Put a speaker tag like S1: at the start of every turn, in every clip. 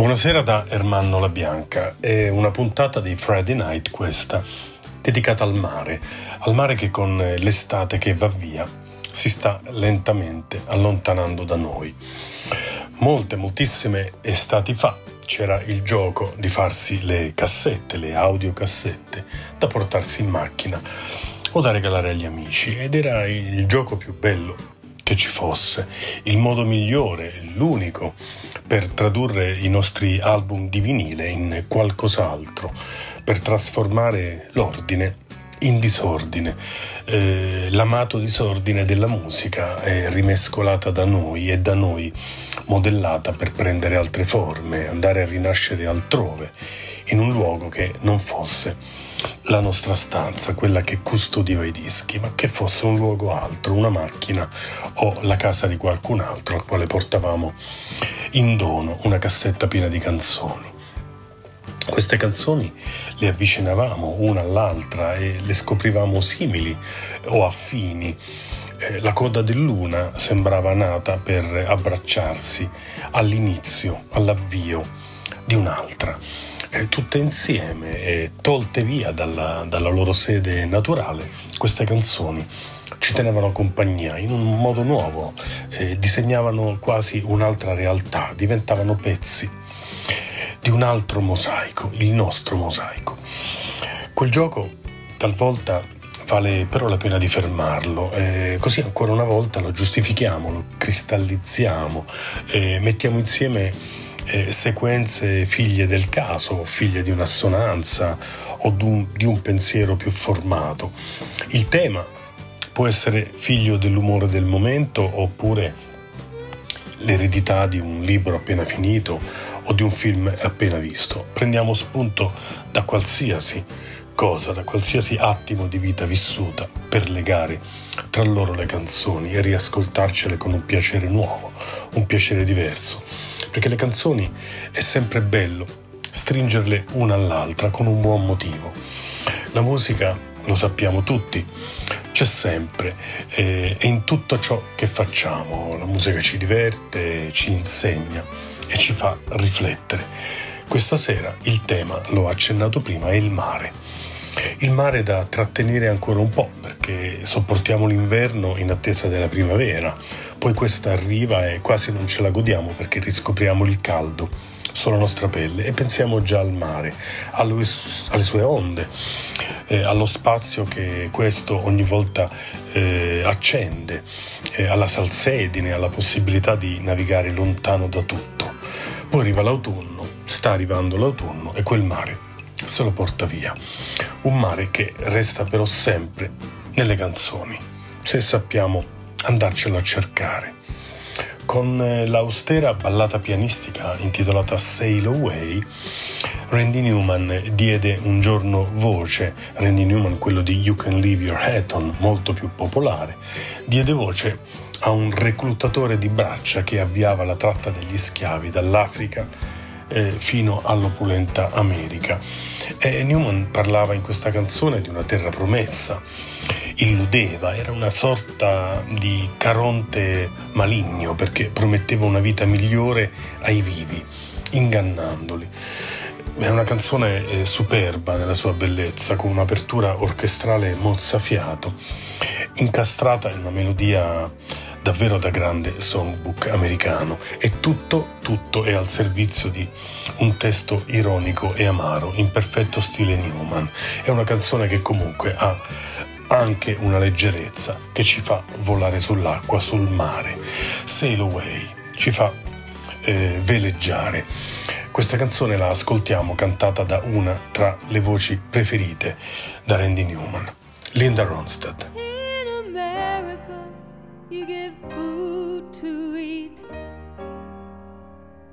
S1: Buonasera da Ermanno La Bianca. È una puntata di Friday Night questa, dedicata al mare, al mare che con l'estate che va via si sta lentamente allontanando da noi. Molte, moltissime estati fa c'era il gioco di farsi le cassette, le audiocassette, da portarsi in macchina o da regalare agli amici ed era il gioco più bello che ci fosse, il modo migliore, l'unico per tradurre i nostri album di vinile in qualcos'altro, per trasformare l'ordine in disordine. Eh, l'amato disordine della musica è rimescolata da noi e da noi modellata per prendere altre forme, andare a rinascere altrove, in un luogo che non fosse la nostra stanza, quella che custodiva i dischi, ma che fosse un luogo altro, una macchina o la casa di qualcun altro al quale portavamo in dono una cassetta piena di canzoni. Queste canzoni le avvicinavamo una all'altra e le scoprivamo simili o affini. Eh, la coda del luna sembrava nata per abbracciarsi all'inizio, all'avvio di un'altra eh, tutte insieme e tolte via dalla, dalla loro sede naturale, queste canzoni ci tenevano compagnia in un modo nuovo, eh, disegnavano quasi un'altra realtà, diventavano pezzi di un altro mosaico, il nostro mosaico. Quel gioco talvolta vale però la pena di fermarlo, eh, così ancora una volta lo giustifichiamo, lo cristallizziamo, eh, mettiamo insieme eh, sequenze figlie del caso, figlie di un'assonanza o di un, di un pensiero più formato. Il tema può essere figlio dell'umore del momento oppure l'eredità di un libro appena finito o di un film appena visto. Prendiamo spunto da qualsiasi cosa, da qualsiasi attimo di vita vissuta per legare tra loro le canzoni e riascoltarcele con un piacere nuovo, un piacere diverso perché le canzoni è sempre bello stringerle una all'altra con un buon motivo. La musica, lo sappiamo tutti, c'è sempre eh, e in tutto ciò che facciamo. La musica ci diverte, ci insegna e ci fa riflettere. Questa sera il tema, l'ho accennato prima, è il mare. Il mare da trattenere ancora un po' perché sopportiamo l'inverno in attesa della primavera, poi questa arriva e quasi non ce la godiamo perché riscopriamo il caldo sulla nostra pelle e pensiamo già al mare, alle, sue onde, eh, allo spazio che questo ogni volta eh, accende, eh, alla salsedine, alla possibilità di navigare lontano da tutto. Poi arriva l'autunno, sta arrivando l'autunno e quel mare se lo porta via. Un mare che resta però sempre nelle canzoni, se sappiamo andarcelo a cercare. Con eh, l'austera ballata pianistica intitolata Sail Away, Randy Newman diede un giorno voce, Randy Newman quello di You Can Leave Your Hat On, molto più popolare, diede voce a un reclutatore di braccia che avviava la tratta degli schiavi dall'Africa eh, fino all'opulenta America. E Newman parlava in questa canzone di una terra promessa, illudeva, era una sorta di Caronte maligno perché prometteva una vita migliore ai vivi, ingannandoli. È una canzone eh, superba nella sua bellezza, con un'apertura orchestrale mozzafiato, incastrata in una melodia davvero da grande songbook americano e tutto, tutto è al servizio di un testo ironico e amaro in perfetto stile Newman. È una canzone che comunque ha anche una leggerezza che ci fa volare sull'acqua, sul mare. Sail Away ci fa eh, veleggiare. Questa canzone la ascoltiamo cantata da una tra le voci preferite da Randy Newman, Linda Ronstadt. You get food to eat.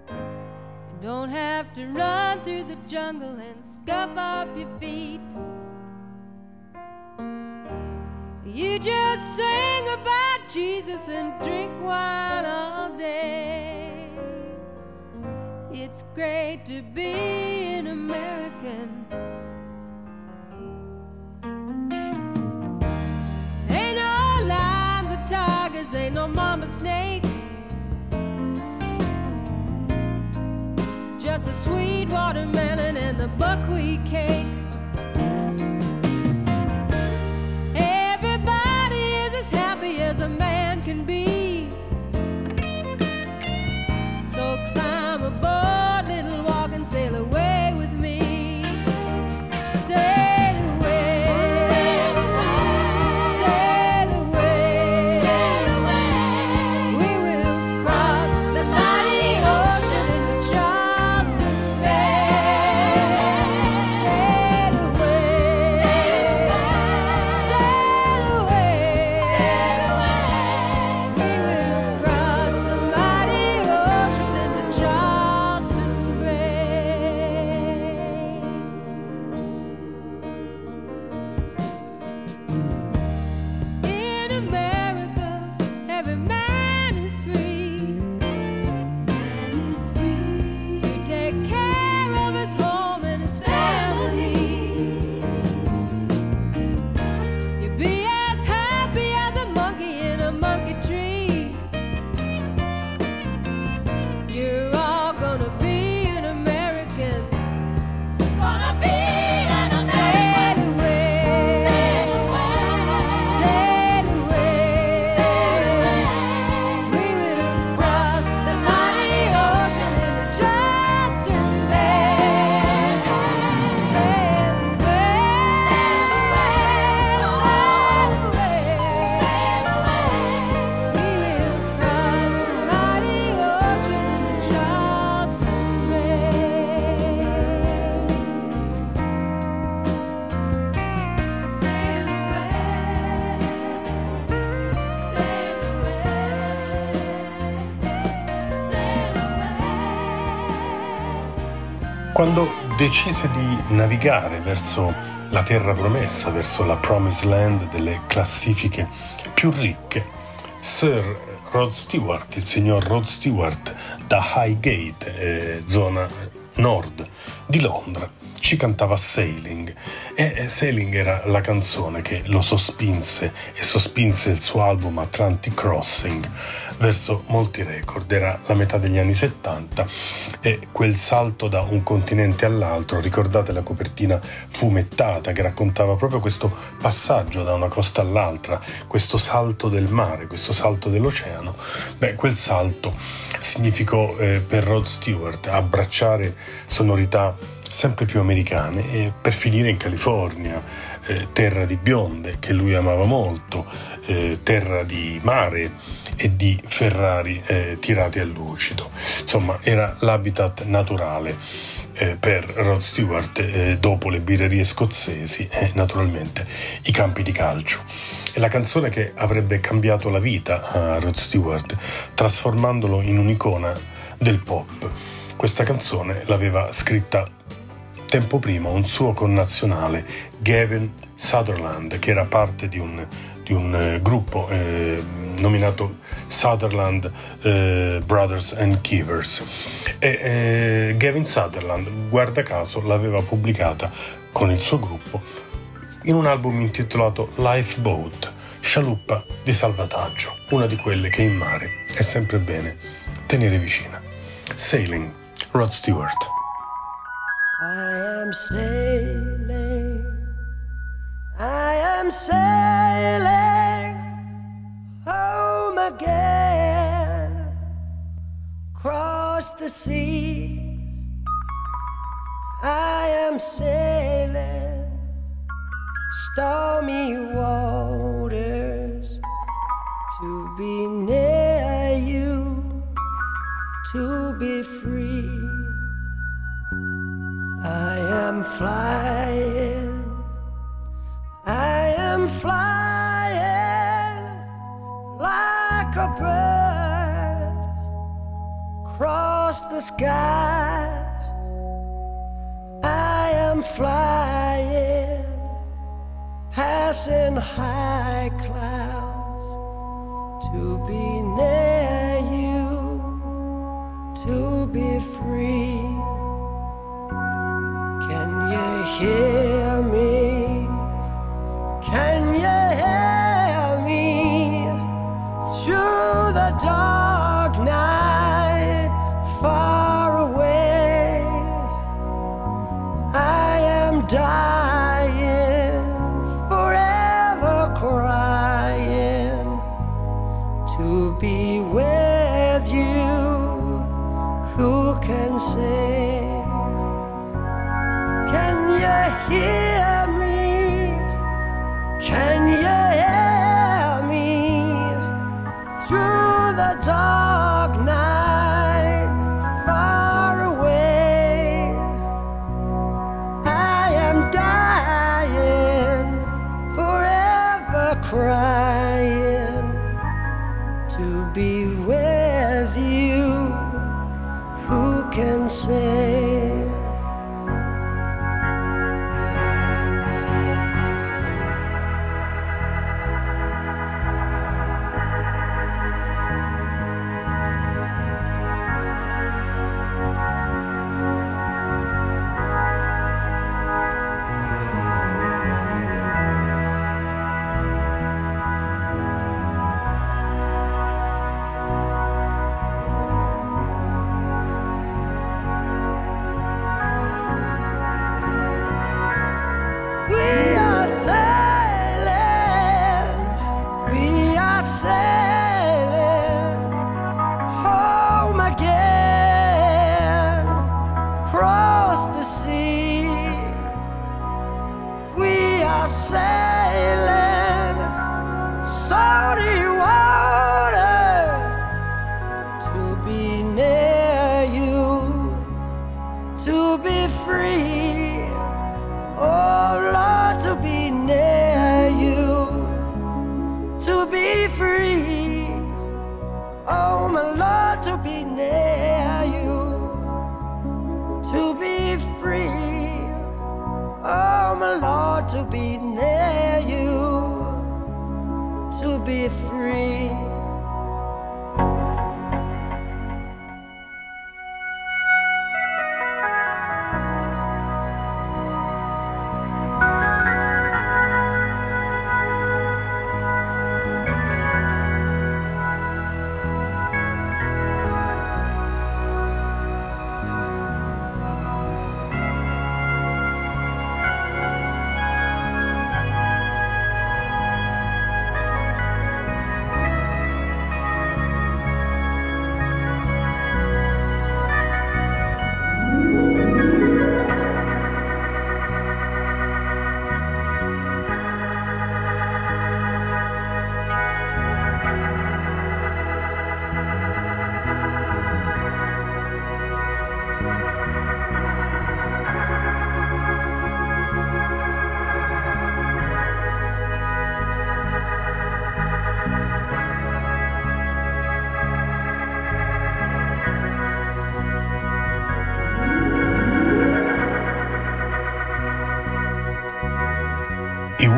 S1: You don't have to run through the jungle and scuff up your feet. You just sing about Jesus and drink wine all day. It's great to be an American. Ain't no mama snake. Just a
S2: sweet watermelon and the buckwheat cake.
S1: Quando decise di navigare verso la terra promessa, verso la promised land delle classifiche più ricche, Sir Rod Stewart, il signor Rod Stewart da Highgate, eh, zona nord di Londra, ci cantava Sailing? E Sailing era la canzone che lo sospinse e sospinse il suo album Atlantic Crossing verso molti record, era la metà degli anni 70 e quel salto da un continente all'altro, ricordate la copertina fumettata che raccontava proprio questo passaggio da una costa all'altra, questo salto del mare, questo salto dell'oceano, beh quel salto significò eh, per Rod Stewart abbracciare sonorità sempre più americane per finire in California, eh, terra di bionde che lui amava molto, eh, terra di mare e di Ferrari eh, tirati a lucido. Insomma, era l'habitat naturale eh, per Rod Stewart eh, dopo le birrerie scozzesi e naturalmente i campi di calcio. È la canzone che avrebbe cambiato la vita a Rod Stewart, trasformandolo in un'icona del pop. Questa canzone l'aveva scritta tempo prima un suo connazionale, Gavin Sutherland, che era parte di un, di un eh, gruppo eh, nominato Sutherland eh, Brothers and Keepers. E eh, Gavin Sutherland, guarda caso, l'aveva pubblicata con il suo gruppo in un album intitolato Lifeboat, scialuppa di salvataggio, una di quelle che in mare è sempre bene tenere vicina. Sailing, Rod Stewart.
S3: I am sailing, I am sailing home again, across the sea. I am sailing stormy waters to be near you, to be free. I am flying, I am flying like a bird across the sky. I am flying, passing high clouds to be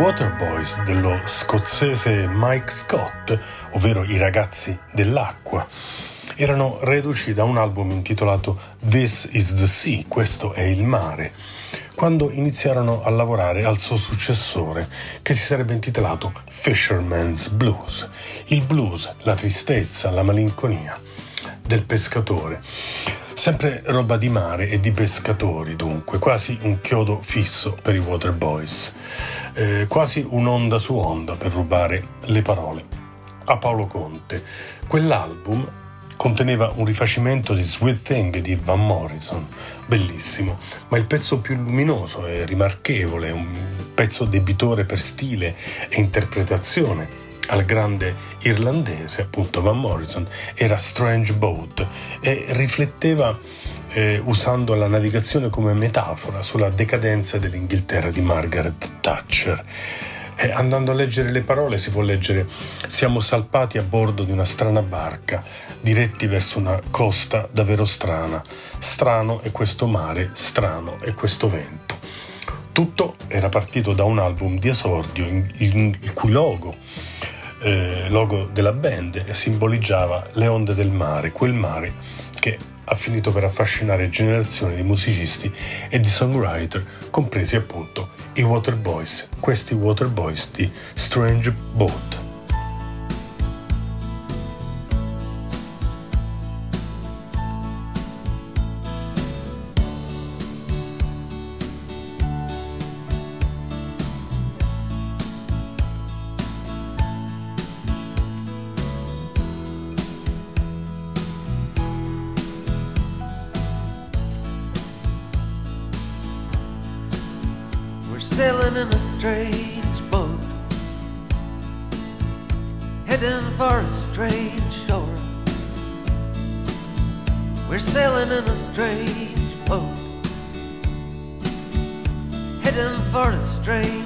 S1: Waterboys dello scozzese Mike Scott, ovvero i ragazzi dell'acqua, erano reduci da un album intitolato This is the Sea, questo è il mare, quando iniziarono a lavorare al suo successore, che si sarebbe intitolato Fisherman's Blues, il blues, la tristezza, la malinconia del pescatore. Sempre roba di mare e di pescatori, dunque, quasi un chiodo fisso per i Waterboys, eh, quasi un'onda su onda per rubare le parole a Paolo Conte. Quell'album conteneva un rifacimento di Sweet Thing di Van Morrison, bellissimo, ma il pezzo più luminoso e rimarchevole, un pezzo debitore per stile e interpretazione al grande irlandese, appunto Van Morrison, era Strange Boat e rifletteva eh, usando la navigazione come metafora sulla decadenza dell'Inghilterra di Margaret Thatcher. E andando a leggere le parole si può leggere siamo salpati a bordo di una strana barca, diretti verso una costa davvero strana. Strano è questo mare, strano è questo vento. Tutto era partito da un album di esordio in, in, il cui logo eh, logo della band simboleggiava le onde del mare, quel mare che ha finito per affascinare generazioni di musicisti e di songwriter, compresi appunto i Waterboys, questi Waterboys di Strange Boat.
S4: Sailing in a strange boat, heading for a strange shore. We're sailing in a strange boat, heading for a strange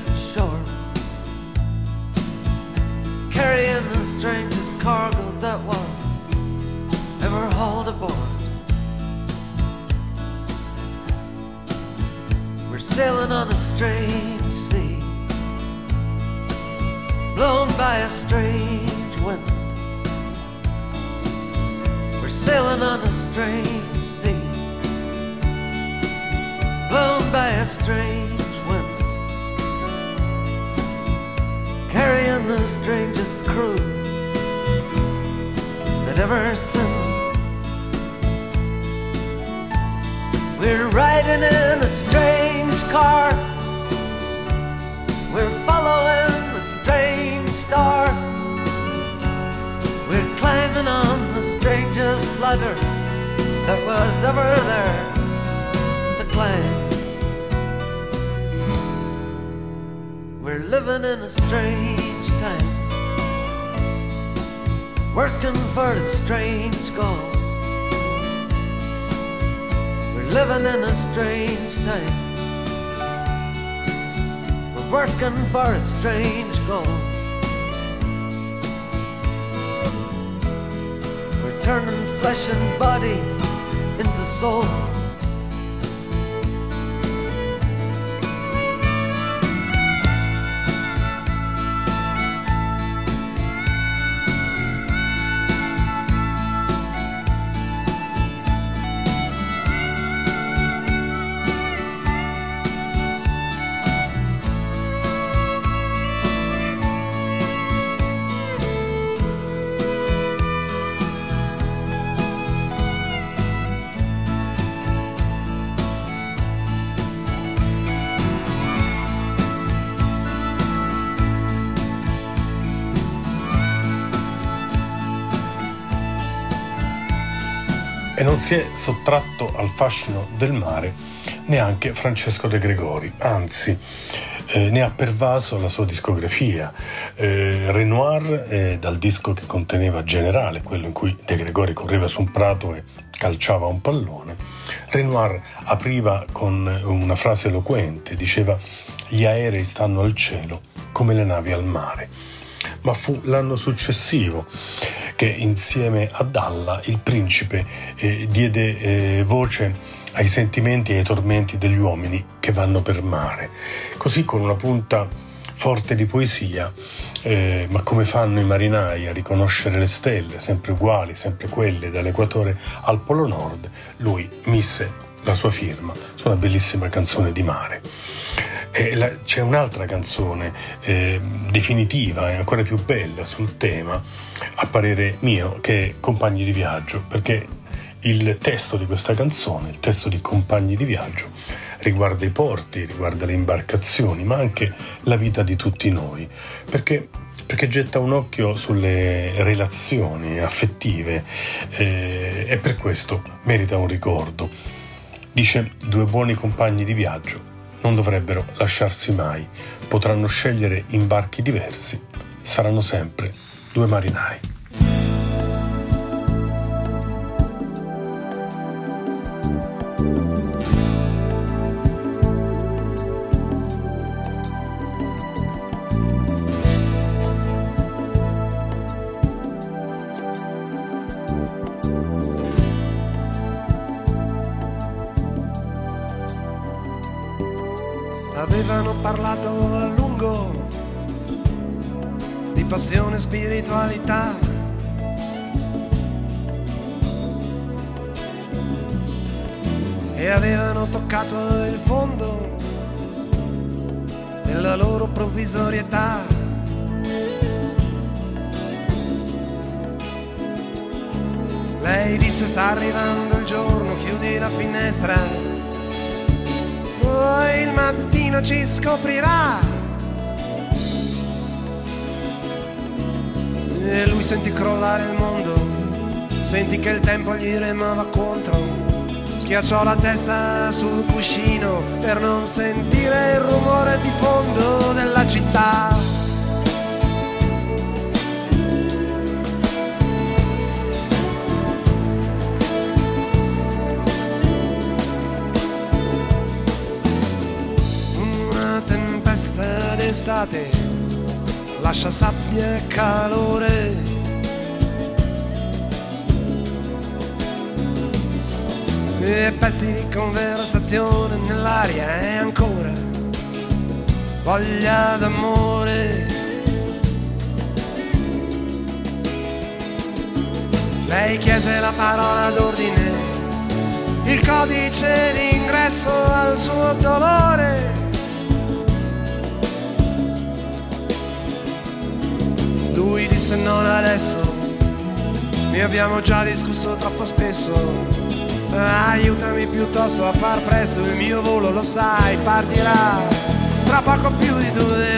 S4: a strange goal. We're turning flesh and body into soul.
S1: Si è sottratto al fascino del mare neanche Francesco De Gregori, anzi eh, ne ha pervaso la sua discografia. Eh, Renoir, eh, dal disco che conteneva Generale, quello in cui De Gregori correva su un prato e calciava un pallone, Renoir apriva con una frase eloquente, diceva gli aerei stanno al cielo come le navi al mare. Ma fu l'anno successivo che insieme a Dalla il principe eh, diede eh, voce ai sentimenti e ai tormenti degli uomini che vanno per mare. Così con una punta forte di poesia, eh, ma come fanno i marinai a riconoscere le stelle, sempre uguali, sempre quelle, dall'equatore al polo nord, lui mise la sua firma su una bellissima canzone di mare. La, c'è un'altra canzone eh, definitiva e ancora più bella sul tema, a parere mio, che Compagni di viaggio, perché il testo di questa canzone, il testo di Compagni di viaggio, riguarda i porti, riguarda le imbarcazioni, ma anche la vita di tutti noi, perché, perché getta un occhio sulle relazioni affettive eh, e per questo merita un ricordo. Dice due buoni compagni di viaggio non dovrebbero lasciarsi mai, potranno scegliere imbarchi diversi, saranno sempre due marinai.
S5: Spiritualità. E avevano toccato il fondo della loro provvisorietà. Lei disse sta arrivando il giorno, chiudi la finestra poi il mattino ci scoprirà. E lui sentì crollare il mondo, sentì che il tempo gli remava contro, Schiacciò la testa sul cuscino per non sentire il rumore di fondo della città. Una tempesta d'estate lascia sabbia e calore. E pezzi di conversazione nell'aria e ancora voglia d'amore. Lei chiese la parola d'ordine, il codice d'ingresso al suo dolore. Lui disse non adesso, ne abbiamo già discusso troppo spesso. Aiutami piuttosto a far presto, il mio volo lo sai, partirà tra poco più di due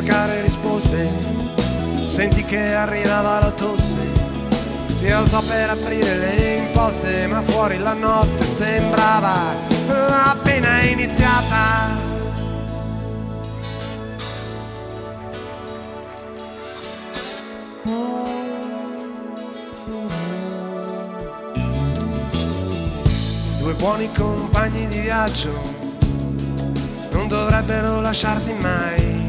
S5: cercare risposte. Sentì che arrivava la tosse. Si alzò per aprire le imposte, ma fuori la notte sembrava appena iniziata. Due buoni compagni di viaggio non dovrebbero lasciarsi mai.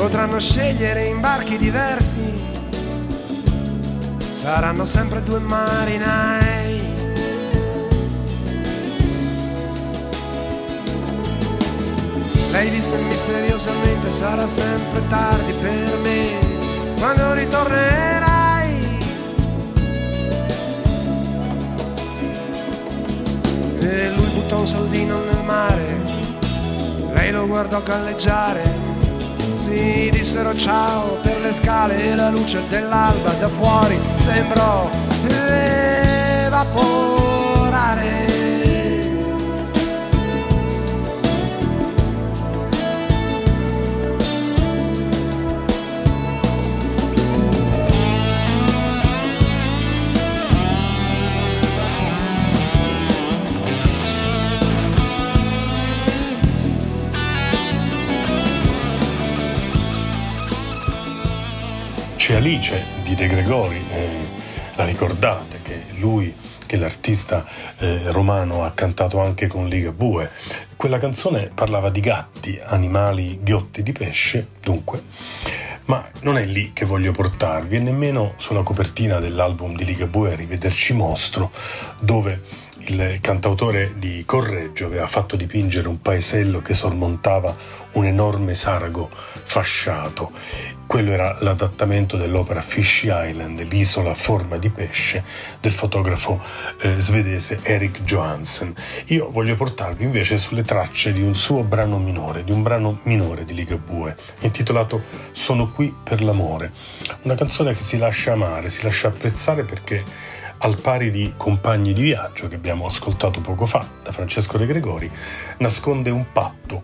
S5: Potranno scegliere imbarchi diversi, saranno sempre due marinai. Lei disse misteriosamente sarà sempre tardi per me quando ritornerai. E lui buttò un soldino nel mare, lei lo guardò galleggiare. Si dissero ciao per le scale e la luce dell'alba da fuori sembrò evaporare.
S1: Alice di De Gregori, eh, la ricordate che lui, che l'artista eh, romano ha cantato anche con Ligabue. Quella canzone parlava di gatti, animali ghiotti di pesce, dunque. Ma non è lì che voglio portarvi e nemmeno sulla copertina dell'album di Ligabue Rivederci Mostro, dove il cantautore di Correggio aveva fatto dipingere un paesello che sormontava un enorme sarago fasciato. Quello era l'adattamento dell'opera Fish Island, l'isola a forma di pesce, del fotografo eh, svedese Erik Johansen. Io voglio portarvi invece sulle tracce di un suo brano minore, di un brano minore di Ligabue, intitolato Sono qui per l'amore. Una canzone che si lascia amare, si lascia apprezzare perché al pari di Compagni di viaggio che abbiamo ascoltato poco fa da Francesco De Gregori, nasconde un patto,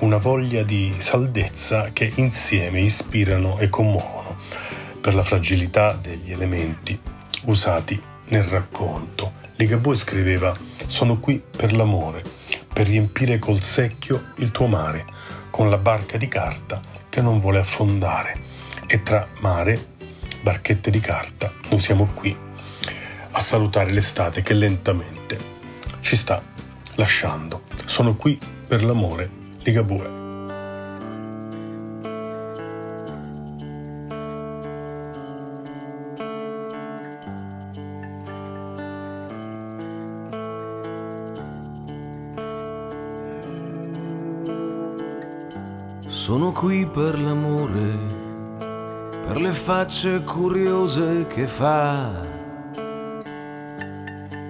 S1: una voglia di saldezza che insieme ispirano e commuovono per la fragilità degli elementi usati nel racconto. Ligabue scriveva Sono qui per l'amore, per riempire col secchio il tuo mare, con la barca di carta che non vuole affondare. E tra mare, barchette di carta, noi siamo qui a salutare l'estate che lentamente ci sta lasciando. Sono qui per l'amore, Ligabue.
S6: Sono qui per l'amore, per le facce curiose che fa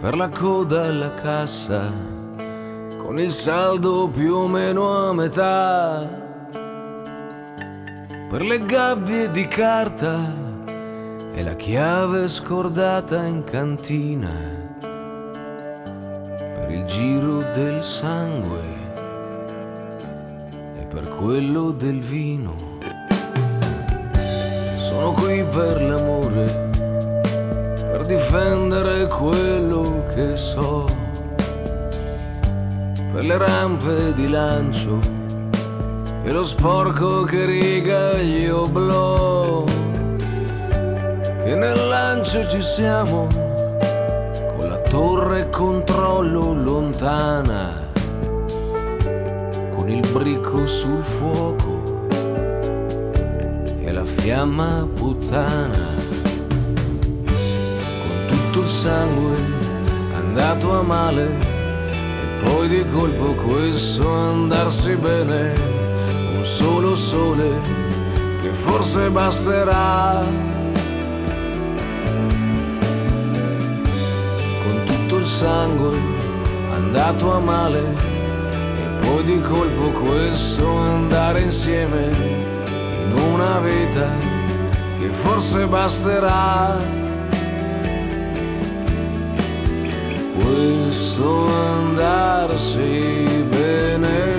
S6: per la coda alla cassa, con il saldo più o meno a metà, per le gabbie di carta e la chiave scordata in cantina, per il giro del sangue e per quello del vino. Sono qui per l'amore, per difendere quello che so, per le rampe di lancio e lo sporco che riga gli oblò, che nel lancio ci siamo, con la torre controllo lontana con il bricco sul fuoco e la fiamma puttana, tutto il sangue andato a male e poi di colpo questo andarsi bene, un solo sole che forse basterà. Con tutto il sangue andato a male e poi di colpo questo andare insieme in una vita che forse basterà. Questo andarsi bene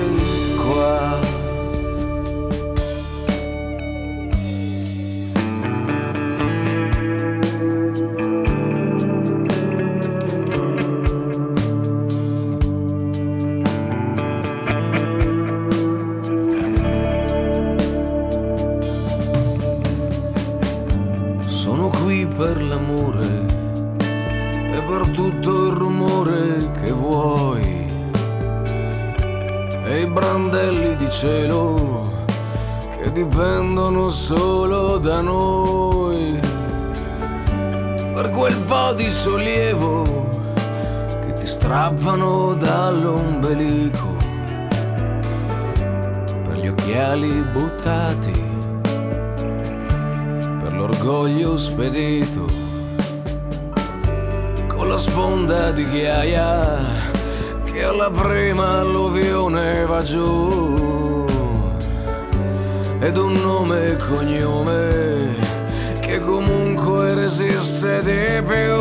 S6: resiste di più.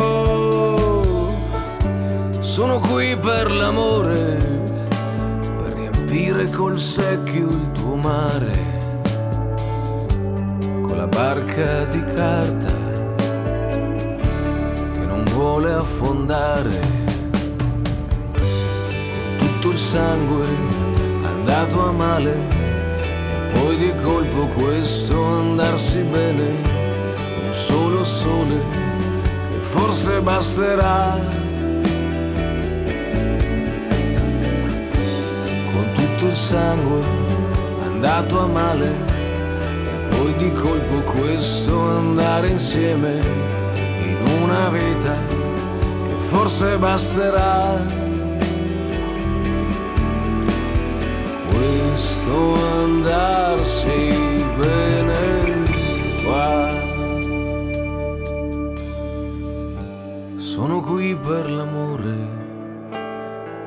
S6: Sono qui per l'amore, per riempire col secchio il tuo mare. Con la barca di carta che non vuole affondare, tutto il sangue andato a male e poi di colpo questo andarsi bene, un solo sole forse basterà. Con tutto il sangue andato a male e poi di colpo questo andare insieme in una vita che forse basterà. Questo andarsi bene qui per l'amore,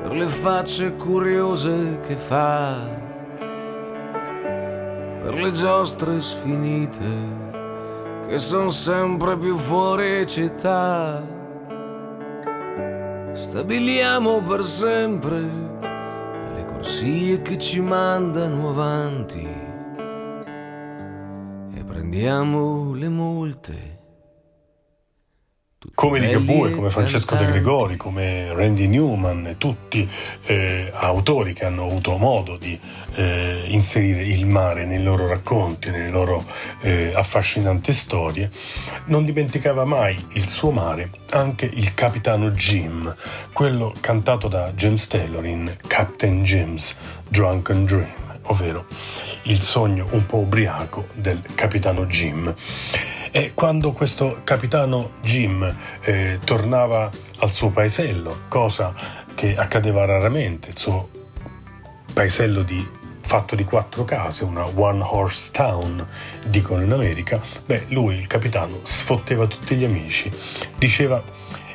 S6: per le facce curiose che fa per le giostre sfinite che sono sempre più fuori città. Stabiliamo per sempre le corsie che ci mandano avanti e prendiamo le multe.
S1: Come Ligabue, come Francesco De. Gregori, come Randy Newman, tutti eh, autori che hanno avuto modo di eh, inserire il mare nei loro racconti, nelle loro eh, affascinanti storie, non dimenticava mai il suo mare anche il capitano Jim, quello cantato da James Taylor in Captain Jim's Drunken Dream, ovvero il sogno un po' ubriaco del capitano Jim. E quando questo capitano Jim eh, tornava al suo paesello, cosa che accadeva raramente, il suo paesello di fatto di quattro case, una one horse town, dicono in America, beh, lui, il capitano, sfotteva tutti gli amici, diceva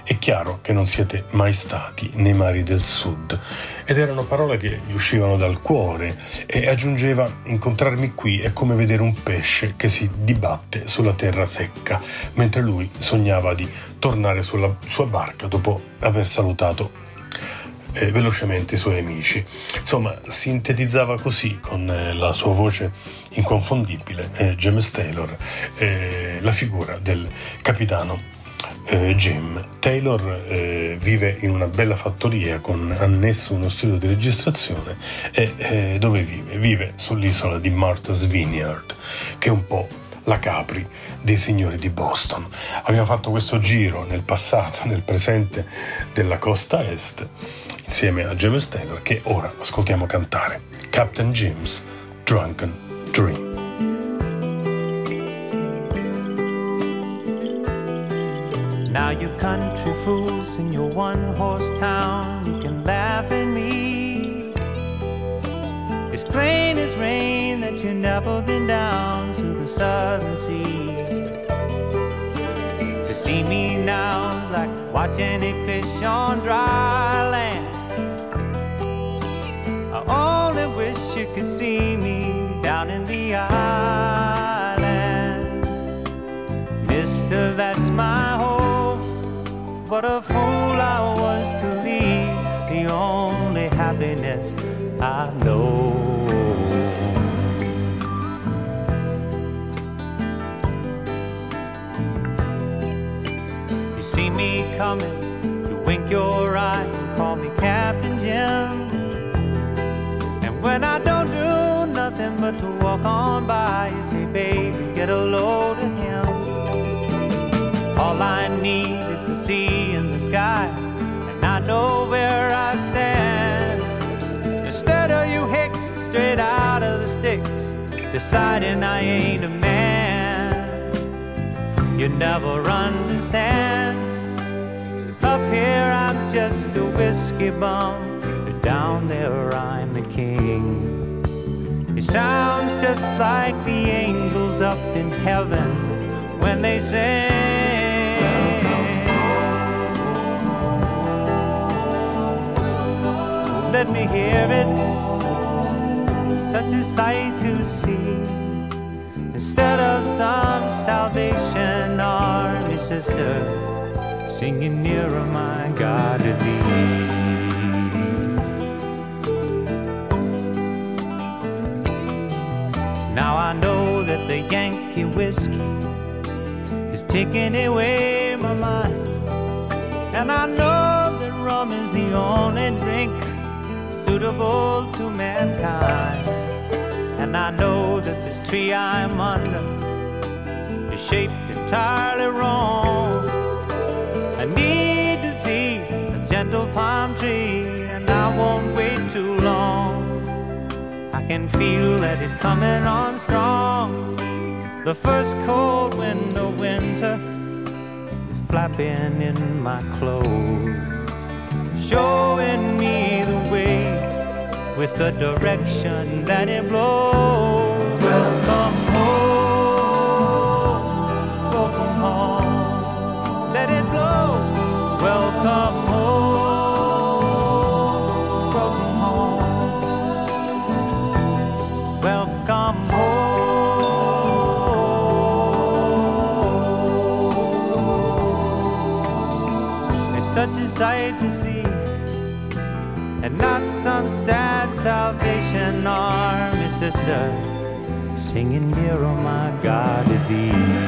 S1: è chiaro che non siete mai stati nei mari del sud. Ed erano parole che gli uscivano dal cuore e aggiungeva incontrarmi qui è come vedere un pesce che si dibatte sulla terra secca, mentre lui sognava di tornare sulla sua barca dopo aver salutato eh, velocemente i suoi amici. Insomma, sintetizzava così con eh, la sua voce inconfondibile, eh, James Taylor, eh, la figura del capitano eh, Jim. Taylor eh, vive in una bella fattoria con annesso uno studio di registrazione e eh, dove vive? Vive sull'isola di Martha's Vineyard, che è un po' la Capri dei signori di Boston. Abbiamo fatto questo giro nel passato, nel presente della costa est, insieme a James Taylor, che ora ascoltiamo cantare. Captain Jim's Drunken Dream.
S7: Now you country fools in your one horse town, you can laugh at me. It's plain as rain that you've never been down to the southern sea. To see me now is like watching a fish on dry land. I only wish you could see me down in the island. Mister, that's my home. What a fool I was to leave the only happiness I know. You see me coming, you wink your eye and call me Captain Jim. And when I don't do nothing but to walk on by, you say, baby, get a load. All I need is the sea and the sky, and I know where I stand. Instead of you hicks straight out of the sticks, deciding I ain't a man, you never understand. Up here I'm just a whiskey bum, but down there I'm a king. It sounds just like the angels up in heaven when they sing. Let me hear it, such a sight to see. Instead of some Salvation Army sister singing nearer, my God, to thee. Now I know that the Yankee whiskey is taking away my mind. And I know that rum is the only drink suitable to mankind. And I know that this tree I'm under is shaped entirely wrong. I need to see a gentle palm tree, and I won't wait too long. I can feel that it's coming on strong. The first cold wind of winter is flapping in my clothes, showing me with the direction that it blows. Welcome home, welcome home, let it blow. Welcome home, welcome home, welcome home. It's such a sight to see some sad Salvation Army sister singing near, oh my God, to thee.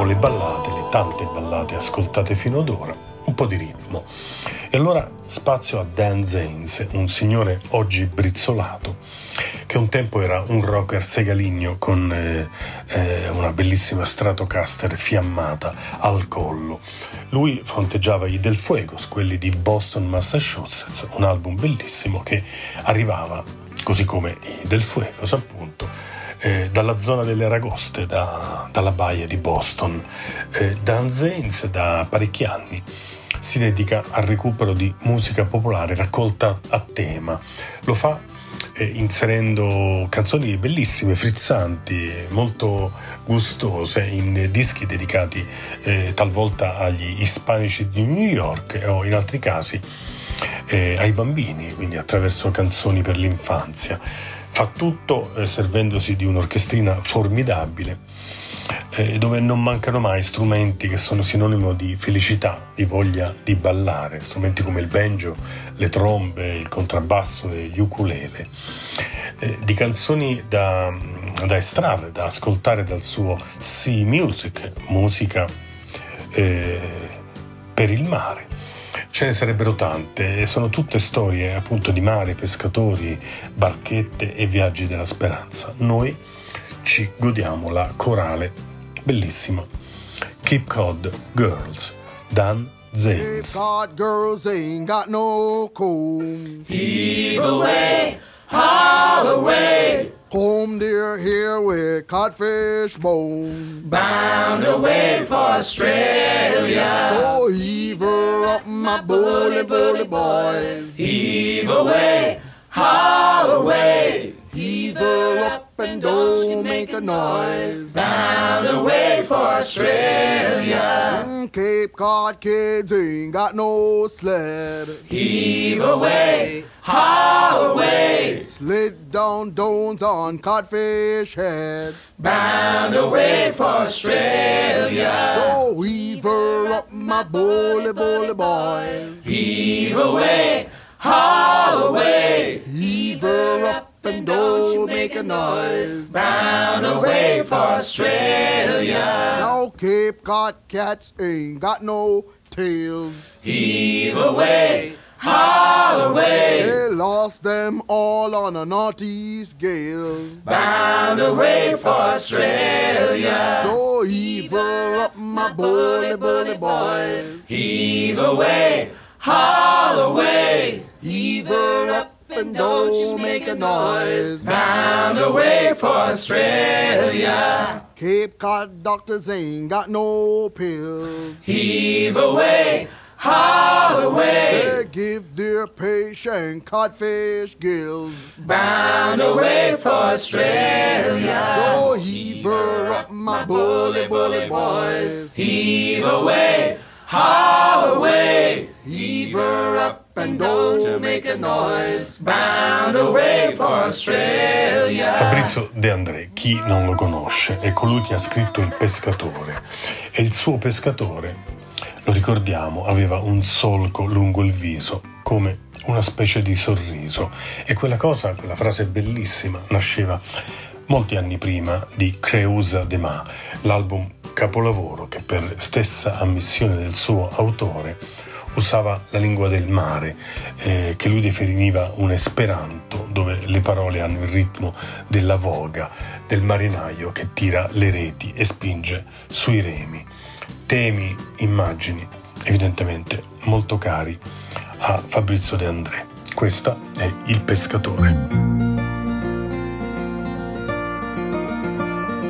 S1: Dopo le ballate, le tante ballate ascoltate fino ad ora, un po' di ritmo. E allora spazio a Dan Zanes, un signore oggi brizzolato, che un tempo era un rocker segaligno con eh, eh, una bellissima Stratocaster fiammata al collo. Lui fronteggiava i Del Fuegos, quelli di Boston, Massachusetts, un album bellissimo che arrivava, così come i Del Fuegos appunto, eh, dalla zona delle Aragoste, da- dalla baia di Boston. Eh, Dan Zanes da parecchi anni si dedica al recupero di musica popolare raccolta a tema. Lo fa eh, inserendo canzoni bellissime, frizzanti, molto gustose in dischi dedicati eh, talvolta agli ispanici di New York o in altri casi eh, ai bambini, quindi attraverso canzoni per l'infanzia. Fa tutto eh, servendosi di un'orchestrina formidabile eh, dove non mancano mai strumenti che sono sinonimo di felicità, di voglia di ballare, strumenti come il banjo, le trombe, il contrabbasso e gli ukulele, eh, di canzoni da, da estrarre, da ascoltare dal suo Sea Music, musica eh, per il mare. Ce ne sarebbero tante e sono tutte storie appunto di mare, pescatori, barchette e viaggi della speranza. Noi ci godiamo la corale bellissima Keep Cod Girls, Dan
S8: Cape
S1: Zanes.
S8: Cod girls ain't got no comb. Home dear here with codfish bone. Bound away for Australia. So heave her up, my bully, bully boys. Heave away, haul away. Heave her up and don't make a noise. Bound away for Australia. Mm, Cape Cod kids ain't got no sled. Heave away, haul away. Slid down dones on codfish heads. Bound away for Australia. So heave her up, my bully, bully boys. Heave away, haul away. Heave her up and don't you make a noise. Bound away for Australia. Now Cape Cod cats ain't got no tails. Heave away, haul away. They lost them all on a northeast gale. Bound away for Australia. So heave her up, my bully, bully boys. Heave away, haul away. Heave her up and don't make a noise. Bound away for Australia. Cape Cod doctors ain't got no pills. Heave away, haul away. They give their patient codfish gills. Bound away for Australia. So heave her up, my bully, bully boys. Heave away, haul away. Heave her up and don't make a noise. Bound away for Australia.
S1: Fabrizio De André, chi non lo conosce, è colui che ha scritto Il pescatore. E il suo pescatore, lo ricordiamo, aveva un solco lungo il viso, come una specie di sorriso. E quella cosa, quella frase bellissima, nasceva molti anni prima di Creusa de Ma, l'album capolavoro che per stessa ammissione del suo autore usava la lingua del mare, eh, che lui definiva un esperanto, dove le parole hanno il ritmo della voga, del marinaio che tira le reti e spinge sui remi. Temi, immagini, evidentemente molto cari a Fabrizio De André. Questa è Il pescatore.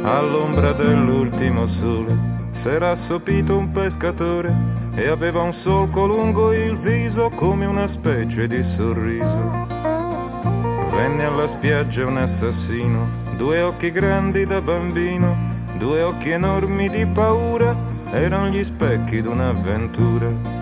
S9: All'ombra dell'ultimo sole s'era assopito un pescatore e aveva un solco lungo il viso come una specie di sorriso. Venne alla spiaggia un assassino, due occhi grandi da bambino, due occhi enormi di paura, erano gli specchi d'un'avventura.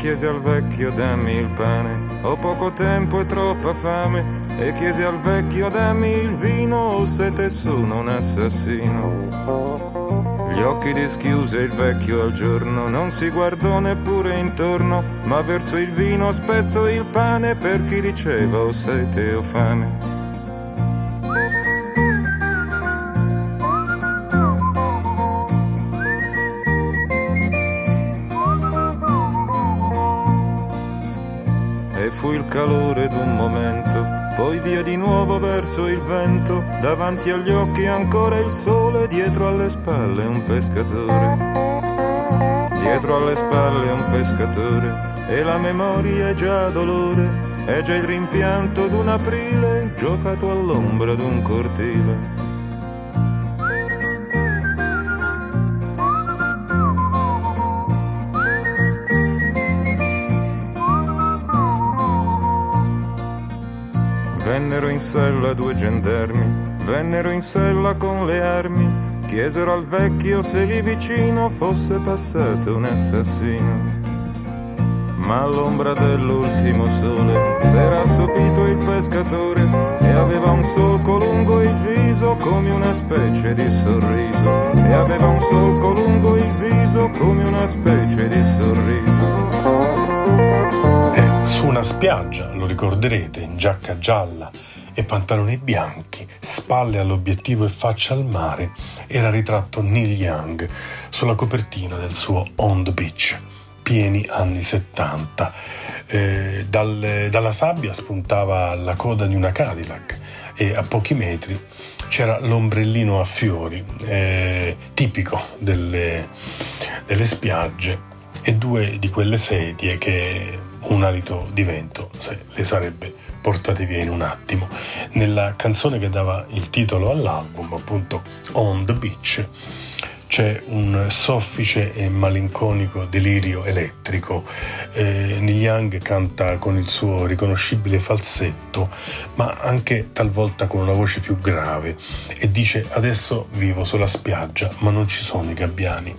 S9: Chiese al vecchio dammi il pane, ho poco tempo e troppa fame. E chiese al vecchio dammi il vino, se te sono un assassino. Gli occhi dischiuse il vecchio al giorno, non si guardò neppure intorno, ma verso il vino spezzò il pane per chi diceva o sete o fame. Calore d'un momento, poi via di nuovo verso il vento, davanti agli occhi ancora il sole, dietro alle spalle un pescatore. Dietro alle spalle un pescatore, e la memoria è già dolore, è già il rimpianto d'un aprile, giocato all'ombra d'un cortile. Sella due gendarmi, vennero in sella con le armi, chiesero al vecchio se lì vicino fosse passato un assassino. Ma all'ombra dell'ultimo sole s'era assopito il pescatore e aveva un solco lungo il viso come una specie di sorriso. E aveva un solco lungo il viso come una specie di sorriso.
S1: E su una spiaggia, lo ricorderete, in giacca gialla e pantaloni bianchi, spalle all'obiettivo e faccia al mare, era ritratto Neil Young sulla copertina del suo On the Beach, pieni anni 70. Eh, dal- dalla sabbia spuntava la coda di una Cadillac e a pochi metri c'era l'ombrellino a fiori, eh, tipico delle, delle spiagge, e due di quelle sedie che un alito di vento se le sarebbe portate via in un attimo. Nella canzone che dava il titolo all'album, appunto On the Beach, c'è un soffice e malinconico delirio elettrico. Eh, Neil Young canta con il suo riconoscibile falsetto, ma anche talvolta con una voce più grave e dice adesso vivo sulla spiaggia, ma non ci sono i gabbiani.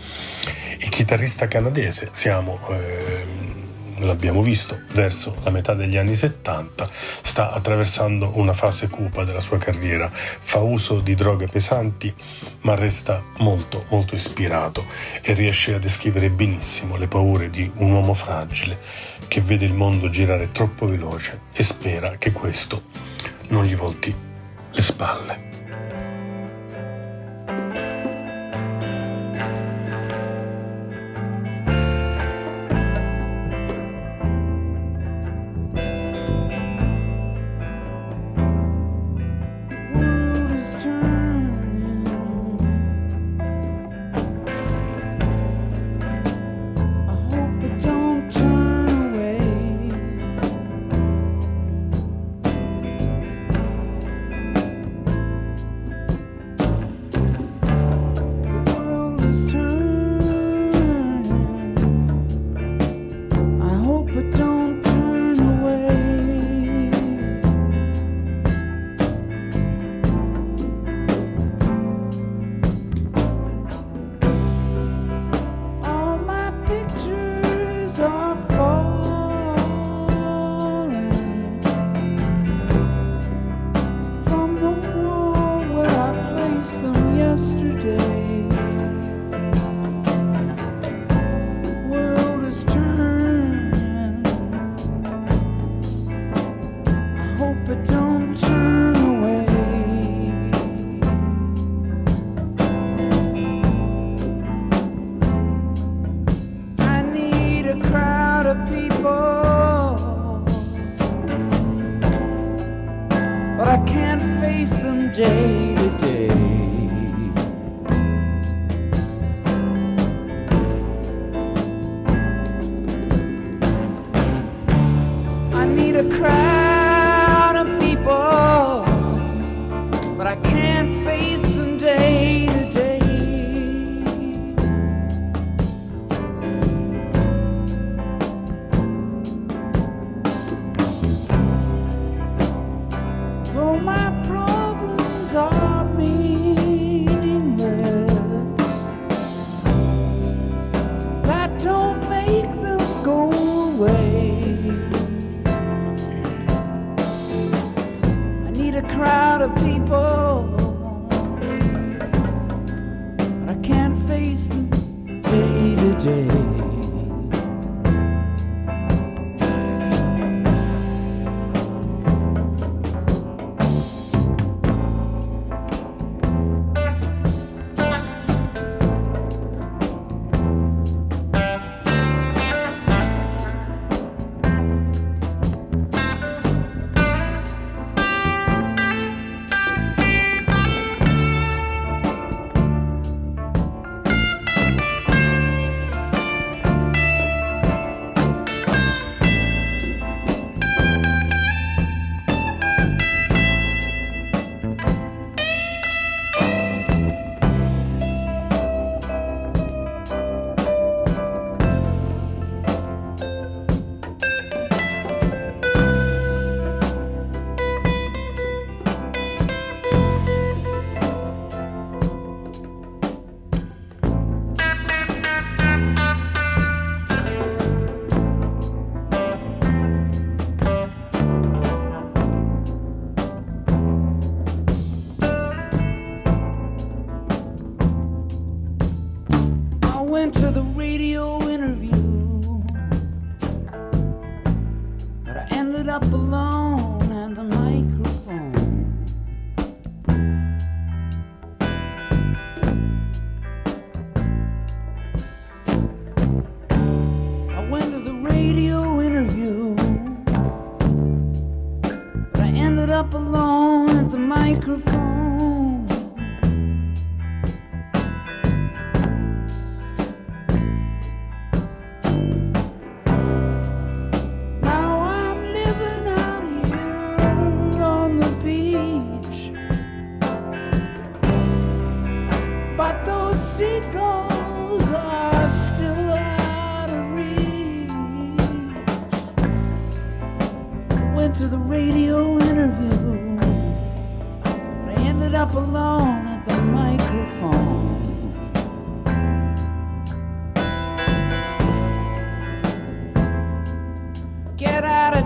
S1: Il chitarrista canadese, siamo... ehm, l'abbiamo visto, verso la metà degli anni 70, sta attraversando una fase cupa della sua carriera, fa uso di droghe pesanti, ma resta molto, molto ispirato e riesce a descrivere benissimo le paure di un uomo fragile che vede il mondo girare troppo veloce e spera che questo non gli volti le spalle.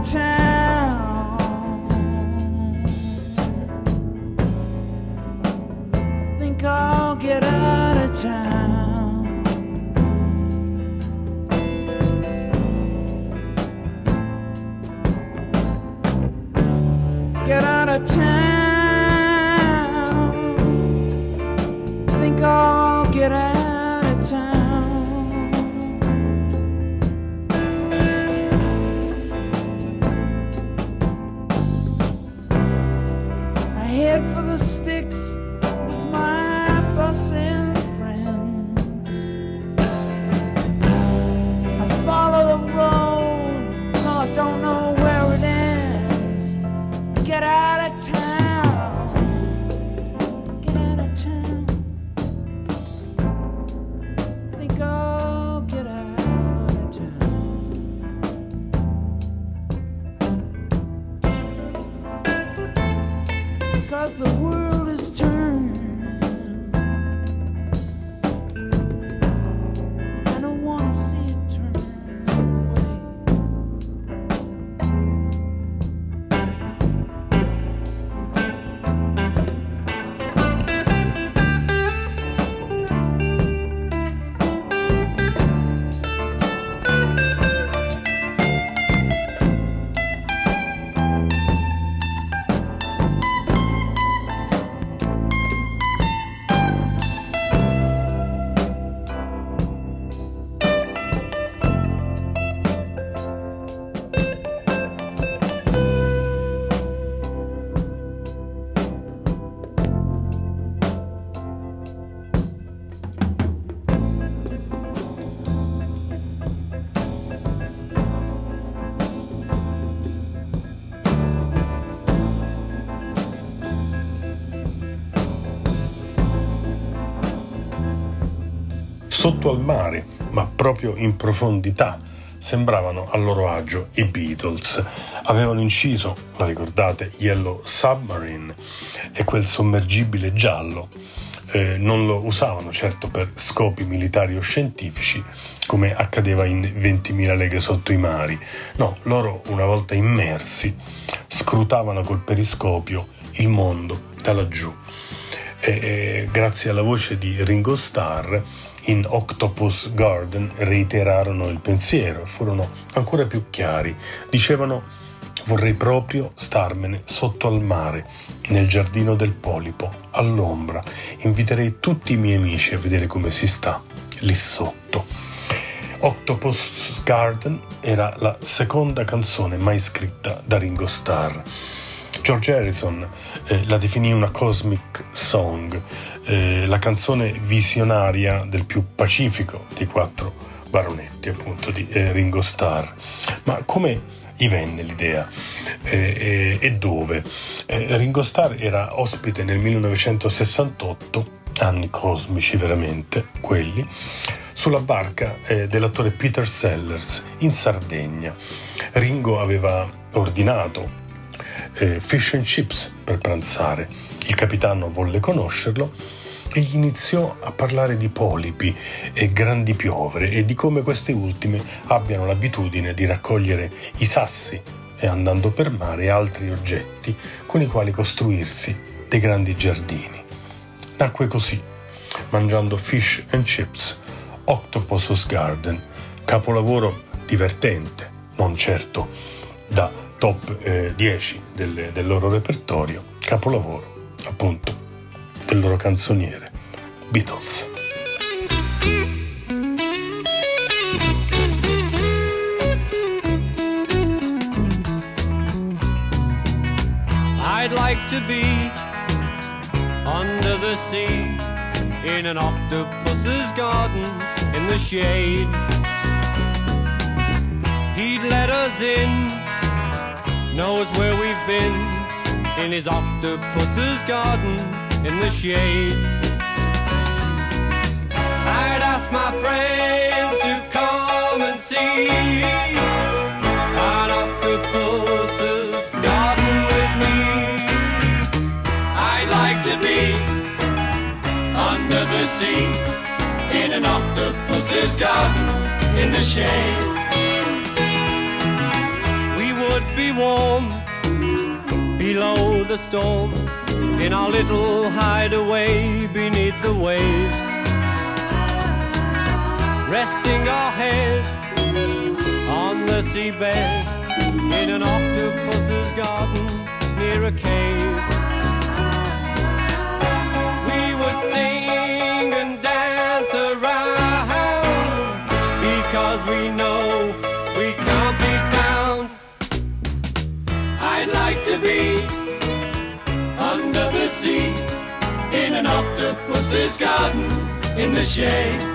S10: time.
S1: Sotto al mare, ma proprio in profondità, sembravano a loro agio i Beatles. Avevano inciso, la ricordate, Yellow Submarine e quel sommergibile giallo. Eh, non lo usavano certo per scopi militari o scientifici, come accadeva in 20.000 leghe sotto i mari. No, loro, una volta immersi, scrutavano col periscopio il mondo da laggiù. E, e grazie alla voce di Ringo Starr, in Octopus Garden reiterarono il pensiero furono ancora più chiari. Dicevano vorrei proprio starmene sotto al mare, nel giardino del polipo, all'ombra. Inviterei tutti i miei amici a vedere come si sta lì sotto. Octopus Garden era la seconda canzone mai scritta da Ringo Starr. George Harrison eh, la definì una cosmic song, eh, la canzone visionaria del più pacifico dei quattro baronetti, appunto, di eh, Ringo Starr. Ma come gli venne l'idea Eh, e dove? Eh, Ringo Starr era ospite nel 1968, anni cosmici veramente, quelli, sulla barca eh, dell'attore Peter Sellers in Sardegna. Ringo aveva ordinato eh, fish and chips per pranzare. Il capitano volle conoscerlo e gli iniziò a parlare di polipi e grandi piovere e di come queste ultime abbiano l'abitudine di raccogliere i sassi e andando per mare altri oggetti con i quali costruirsi dei grandi giardini. Nacque così, mangiando fish and chips, Octopus Garden, capolavoro divertente, non certo da top eh, 10 del, del loro repertorio, capolavoro appunto del loro canzoniere, Beatles.
S7: I'd like to be under the sea in an octopus's garden in the shade. He'd let us in, knows where we've been in his octopus's garden in the shade. I'd ask my friends to come and see an octopus's garden with me. I'd like to be under the sea in an octopus's garden in the shade. We would be warm below the storm in our little hideaway beneath the waves. Resting our head on the seabed in an octopus's garden near a cave. In an octopus's garden in the shade.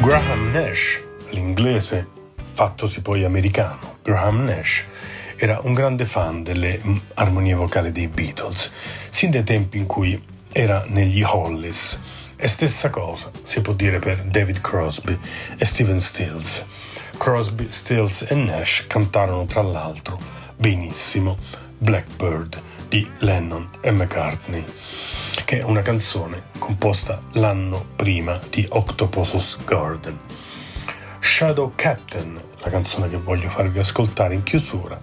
S1: Graham Nash, l'inglese fattosi poi americano, Graham Nash, era un grande fan delle armonie vocali dei Beatles, sin dai tempi in cui era negli Hollies. E stessa cosa si può dire per David Crosby e Steven Stills. Crosby, Stills e Nash cantarono tra l'altro benissimo Blackbird di Lennon e McCartney, che è una canzone composta l'anno prima di Octopus's Garden. Shadow Captain, la canzone che voglio farvi ascoltare in chiusura,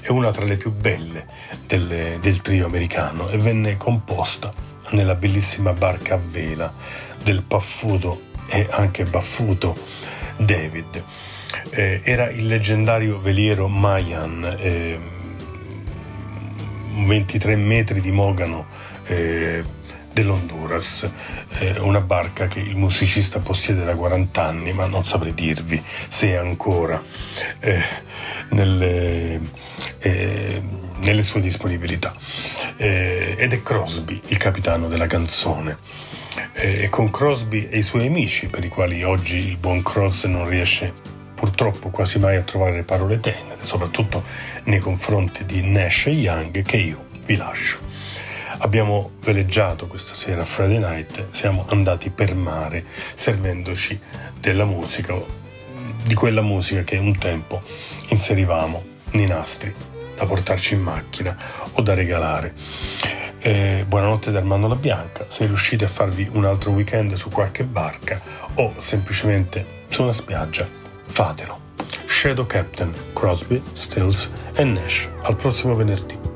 S1: è una tra le più belle delle- del trio americano e venne composta nella bellissima barca a vela del paffuto e anche baffuto David. Eh, era il leggendario veliero Mayan, eh, 23 metri di mogano eh, dell'Honduras, eh, una barca che il musicista possiede da 40 anni, ma non saprei dirvi se è ancora eh, nelle, eh, nelle sue disponibilità. Eh, ed è Crosby il capitano della canzone. Eh, e con Crosby e i suoi amici, per i quali oggi il buon Cross non riesce purtroppo quasi mai a trovare le parole tenere, soprattutto nei confronti di Nash e Young, che io vi lascio. Abbiamo veleggiato questa sera Friday Night, siamo andati per mare servendoci della musica, di quella musica che un tempo inserivamo nei nastri da portarci in macchina o da regalare. Eh, buonanotte da Armando La Bianca, se riuscite a farvi un altro weekend su qualche barca o semplicemente su una spiaggia, fatelo. Shadow Captain, Crosby, Stills e Nash. Al prossimo venerdì.